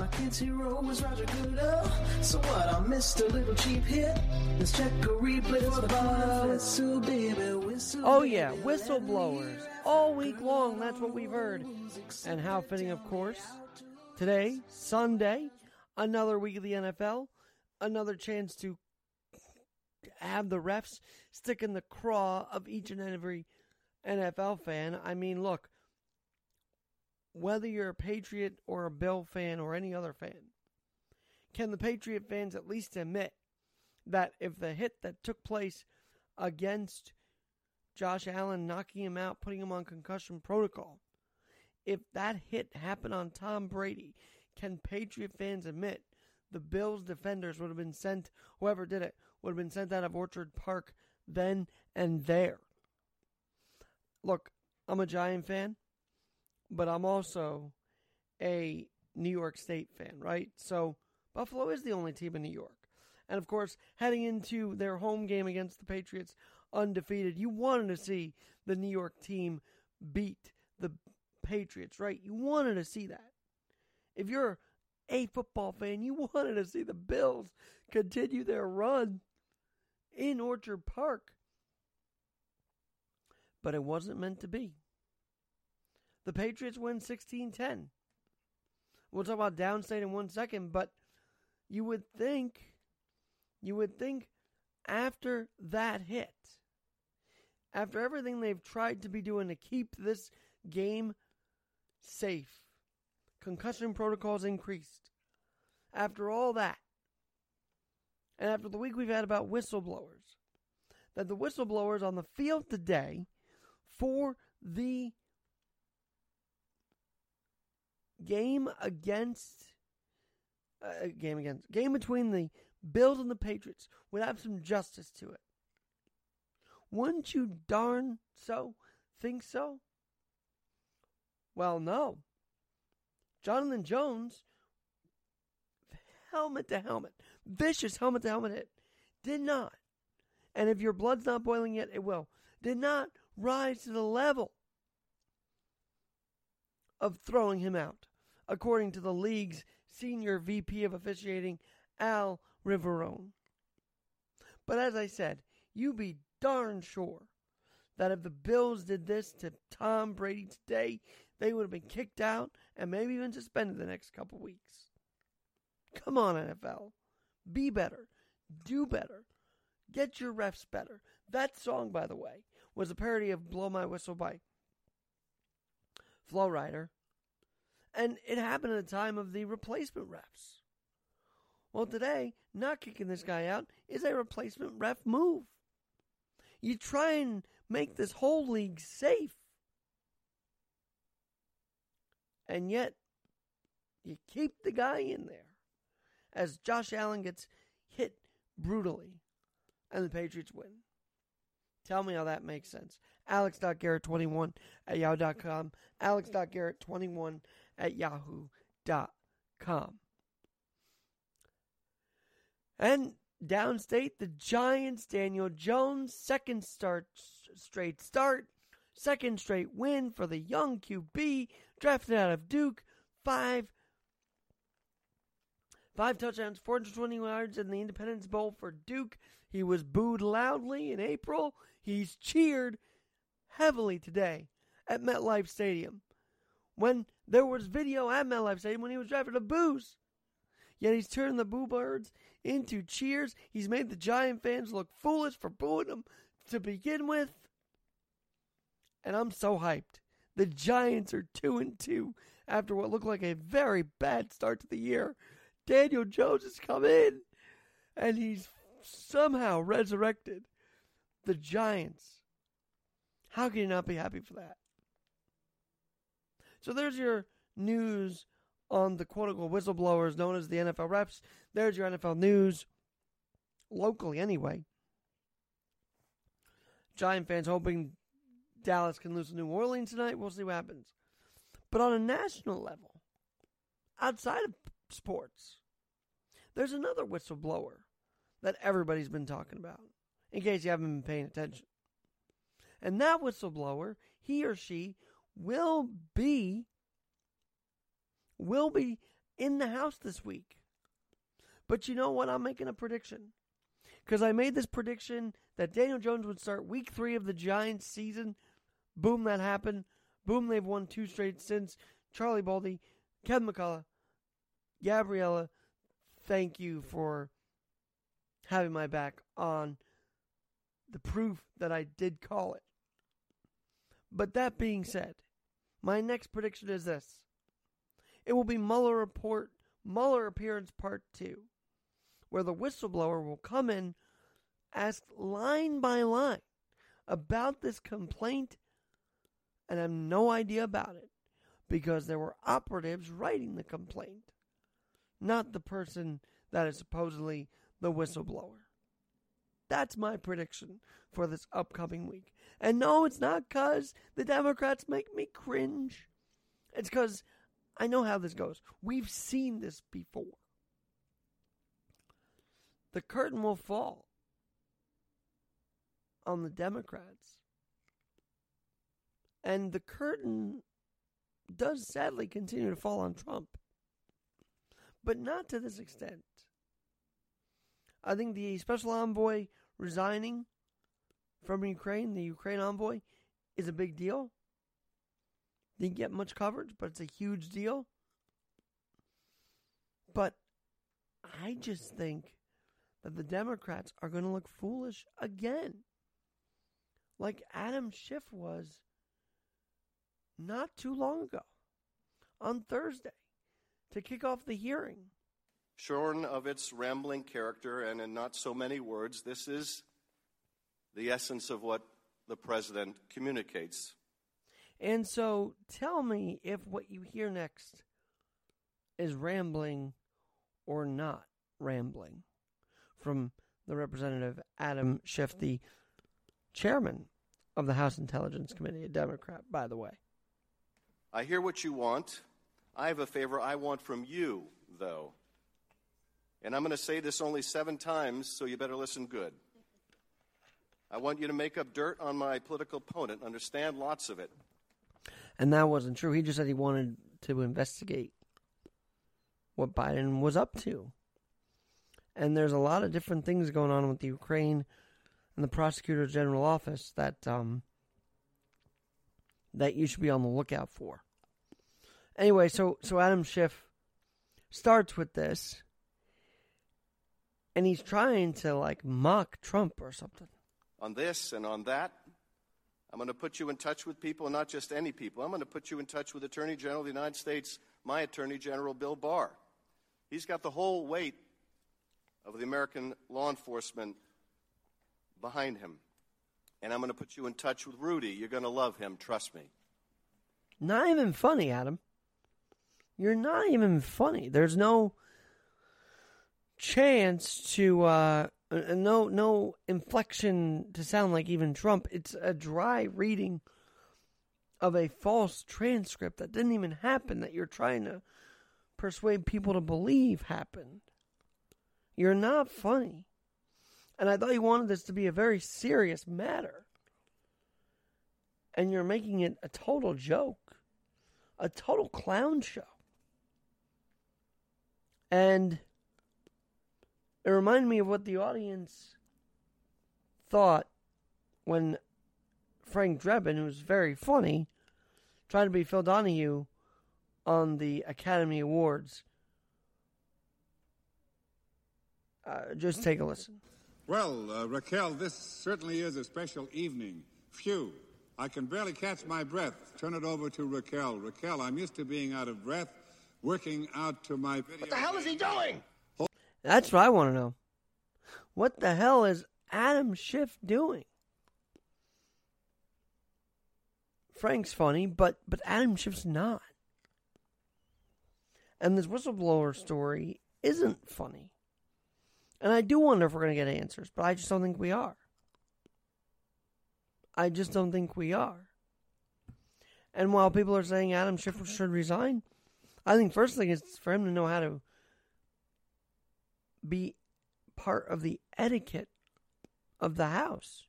My kid's hero was Roger Goodell. So what? I missed a little cheap hit. Let's check a replay for the bar. Whistle, baby, whistle. Oh, yeah, whistleblowers. All week long, that's what we've heard. And how fitting, of course. Today, Sunday, another week of the NFL, another chance to have the refs stick in the craw of each and every NFL fan. I mean, look, whether you're a Patriot or a Bill fan or any other fan, can the Patriot fans at least admit that if the hit that took place against Josh Allen, knocking him out, putting him on concussion protocol, if that hit happened on Tom Brady, can Patriot fans admit the Bills defenders would have been sent, whoever did it, would have been sent out of Orchard Park then and there? Look, I'm a Giant fan, but I'm also a New York State fan, right? So Buffalo is the only team in New York. And of course, heading into their home game against the Patriots undefeated, you wanted to see the New York team beat the Patriots, right? You wanted to see that. If you're a football fan, you wanted to see the Bills continue their run in Orchard Park. But it wasn't meant to be. The Patriots win 16 10. We'll talk about downstate in one second, but you would think, you would think after that hit, after everything they've tried to be doing to keep this game safe, concussion protocols increased, after all that, and after the week we've had about whistleblowers, that the whistleblowers on the field today for the game against uh, game against game between the Bills and the Patriots would have some justice to it. Wouldn't you darn so think so? Well, no. Jonathan Jones, helmet to helmet, vicious helmet to helmet hit, did not. And if your blood's not boiling yet, it will. Did not rise to the level of throwing him out according to the league's senior VP of officiating, Al Riveron. But as I said, you be darn sure that if the Bills did this to Tom Brady today, they would have been kicked out and maybe even suspended the next couple weeks. Come on, NFL. Be better. Do better. Get your refs better. That song, by the way, was a parody of Blow My Whistle by Flo Rida and it happened at the time of the replacement refs. Well, today, not kicking this guy out is a replacement ref move. You try and make this whole league safe. And yet, you keep the guy in there as Josh Allen gets hit brutally and the Patriots win. Tell me how that makes sense. Alex.garrett21 at yahoo.com. Alex.garrett21 at yahoo.com. And downstate, the Giants, Daniel Jones, second start straight start, second straight win for the young QB, drafted out of Duke, five five touchdowns, 420 yards in the Independence Bowl for Duke. He was booed loudly in April. He's cheered heavily today at MetLife Stadium when there was video at MetLife Stadium when he was driving to booze. Yet he's turned the boo birds into cheers. He's made the Giant fans look foolish for booing him to begin with. And I'm so hyped. The Giants are two and two after what looked like a very bad start to the year. Daniel Jones has come in and he's somehow resurrected the Giants. How can you not be happy for that? So there's your news on the quote unquote whistleblowers known as the NFL reps. There's your NFL news, locally anyway. Giant fans hoping Dallas can lose to New Orleans tonight. We'll see what happens. But on a national level, outside of sports, there's another whistleblower that everybody's been talking about, in case you haven't been paying attention. And that whistleblower, he or she will be will be in the House this week. But you know what? I'm making a prediction. Because I made this prediction that Daniel Jones would start week three of the Giants season. Boom, that happened. Boom, they've won two straight since. Charlie Baldy, Kevin McCullough, Gabriella, thank you for having my back on the proof that I did call it. But that being said, my next prediction is this. It will be Mueller report, Mueller appearance part 2, where the whistleblower will come in, ask line by line about this complaint, and have no idea about it because there were operatives writing the complaint, not the person that is supposedly the whistleblower. That's my prediction for this upcoming week. And no, it's not because the Democrats make me cringe. It's because I know how this goes. We've seen this before. The curtain will fall on the Democrats. And the curtain does sadly continue to fall on Trump. But not to this extent. I think the special envoy resigning from Ukraine, the Ukraine envoy, is a big deal. Didn't get much coverage, but it's a huge deal. But I just think that the Democrats are going to look foolish again. Like Adam Schiff was not too long ago on Thursday to kick off the hearing. Shorn of its rambling character and in not so many words, this is the essence of what the president communicates. And so tell me if what you hear next is rambling or not rambling from the representative Adam Schiff, the chairman of the House Intelligence Committee, a Democrat, by the way. I hear what you want. I have a favor I want from you, though. And I'm going to say this only seven times, so you better listen good. I want you to make up dirt on my political opponent, understand lots of it. And that wasn't true. He just said he wanted to investigate what Biden was up to. And there's a lot of different things going on with the Ukraine and the prosecutor general office that um, that you should be on the lookout for. Anyway, so so Adam Schiff starts with this, and he's trying to like mock Trump or something. On this and on that, I'm going to put you in touch with people, and not just any people. I'm going to put you in touch with Attorney General of the United States, my Attorney General, Bill Barr. He's got the whole weight of the American law enforcement behind him. And I'm going to put you in touch with Rudy. You're going to love him, trust me. Not even funny, Adam. You're not even funny. There's no chance to uh Uh, no no inflection to sound like even Trump. It's a dry reading of a false transcript that didn't even happen that you're trying to persuade people to believe happened. You're not funny. And I thought you wanted this to be a very serious matter. And you're making it a total joke, a total clown show. And it reminded me of what the audience thought when Frank Drebin, who's very funny, tried to be Phil Donahue on the Academy Awards. Uh, just take a listen. Well, uh, Raquel, this certainly is a special evening. Phew, I can barely catch my breath. Turn it over to Raquel. Raquel, I'm used to being out of breath, working out to my video. What the hell is he doing? That's what I want to know. What the hell is Adam Schiff doing? Frank's funny, but but Adam Schiff's not. And this whistleblower story isn't funny. And I do wonder if we're going to get answers, but I just don't think we are. I just don't think we are. And while people are saying Adam Schiff should resign, I think first thing is for him to know how to be part of the etiquette of the house.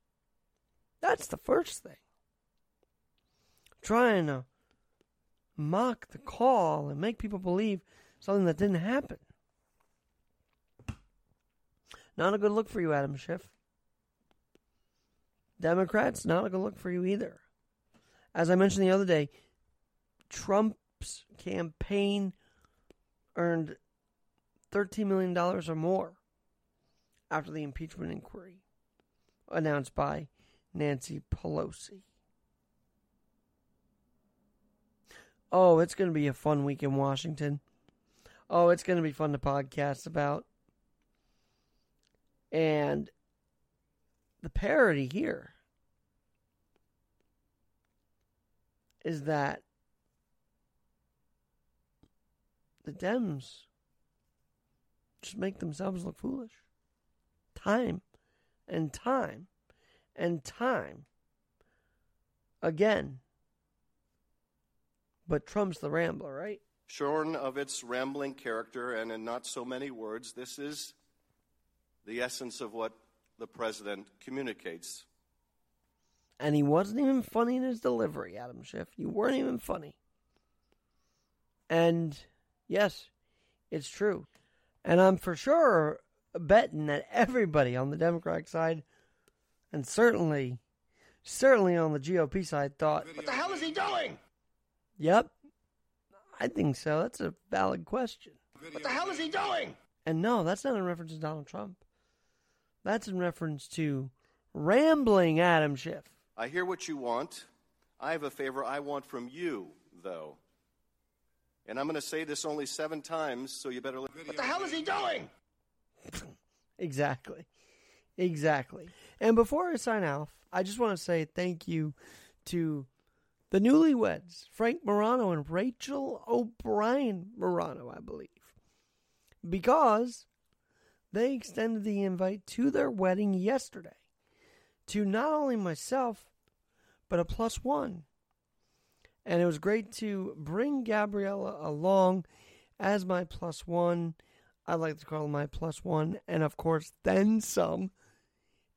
That's the first thing. Trying to mock the call and make people believe something that didn't happen. Not a good look for you, Adam Schiff. Democrats, not a good look for you either. As I mentioned the other day, Trump's campaign earned $13 million or more after the impeachment inquiry announced by Nancy Pelosi. Oh, it's going to be a fun week in Washington. Oh, it's going to be fun to podcast about. And the parody here is that the Dems just make themselves look foolish. Time and time and time again. But Trump's the rambler, right? Shorn of its rambling character and in not so many words, this is the essence of what the president communicates. And he wasn't even funny in his delivery, Adam Schiff. You weren't even funny. And yes, it's true. And I'm for sure betting that everybody on the Democratic side, and certainly, certainly on the GOP side, thought, What the hell is he doing? yep, I think so. That's a valid question. What the hell is he doing? And no, that's not in reference to Donald Trump. That's in reference to rambling Adam Schiff. I hear what you want. I have a favor I want from you, though. And I'm going to say this only seven times, so you better. Li- what the hell is he doing? Exactly. Exactly. And before I sign off, I just want to say thank you to the newlyweds, Frank Morano and Rachel O'Brien Morano, I believe. Because they extended the invite to their wedding yesterday to not only myself, but a plus one. And it was great to bring Gabriella along as my plus one. I like to call my plus one, and of course, then some.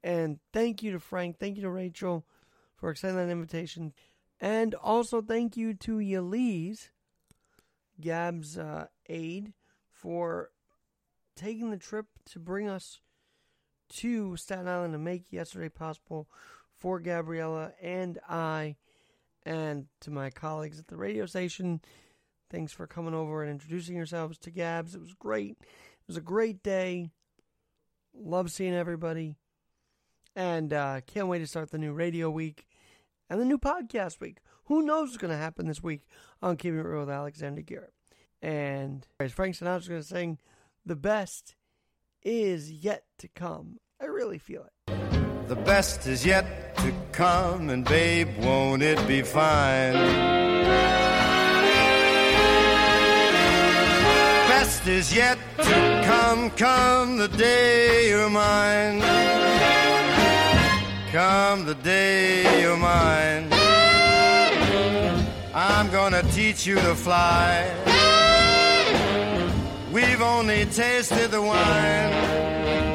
And thank you to Frank, thank you to Rachel for extending that invitation. And also thank you to Yaliz, Gab's uh, aide, for taking the trip to bring us to Staten Island to make yesterday possible for Gabriella and I, and to my colleagues at the radio station. Thanks for coming over and introducing yourselves to Gabs. It was great. It was a great day. Love seeing everybody. And uh, can't wait to start the new radio week and the new podcast week. Who knows what's going to happen this week on Keeping It Real with Alexander Garrett. And as Frank Sinatra's going to sing, the best is yet to come. I really feel it. The best is yet to come, and babe, won't it be fine? Best is yet to come, come the day you're mine. Come the day you're mine. I'm gonna teach you to fly. We've only tasted the wine.